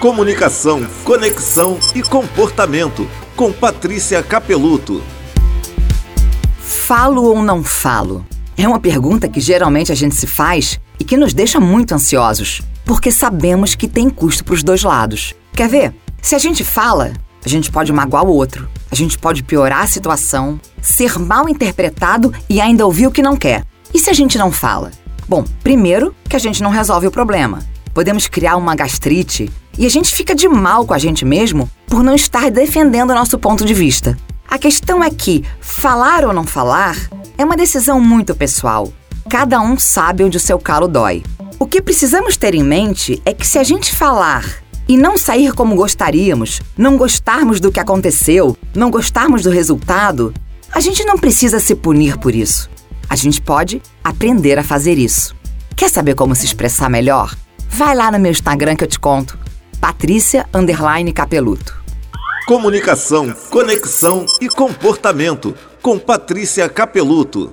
Comunicação, conexão e comportamento com Patrícia Capeluto. Falo ou não falo? É uma pergunta que geralmente a gente se faz e que nos deixa muito ansiosos, porque sabemos que tem custo para os dois lados. Quer ver? Se a gente fala, a gente pode magoar o outro, a gente pode piorar a situação, ser mal interpretado e ainda ouvir o que não quer. E se a gente não fala? Bom, primeiro que a gente não resolve o problema. Podemos criar uma gastrite e a gente fica de mal com a gente mesmo por não estar defendendo o nosso ponto de vista. A questão é que falar ou não falar é uma decisão muito pessoal. Cada um sabe onde o seu calo dói. O que precisamos ter em mente é que se a gente falar e não sair como gostaríamos, não gostarmos do que aconteceu, não gostarmos do resultado, a gente não precisa se punir por isso. A gente pode aprender a fazer isso. Quer saber como se expressar melhor? Vai lá no meu Instagram que eu te conto. Patrícia Capeluto. Comunicação, conexão e comportamento com Patrícia Capeluto.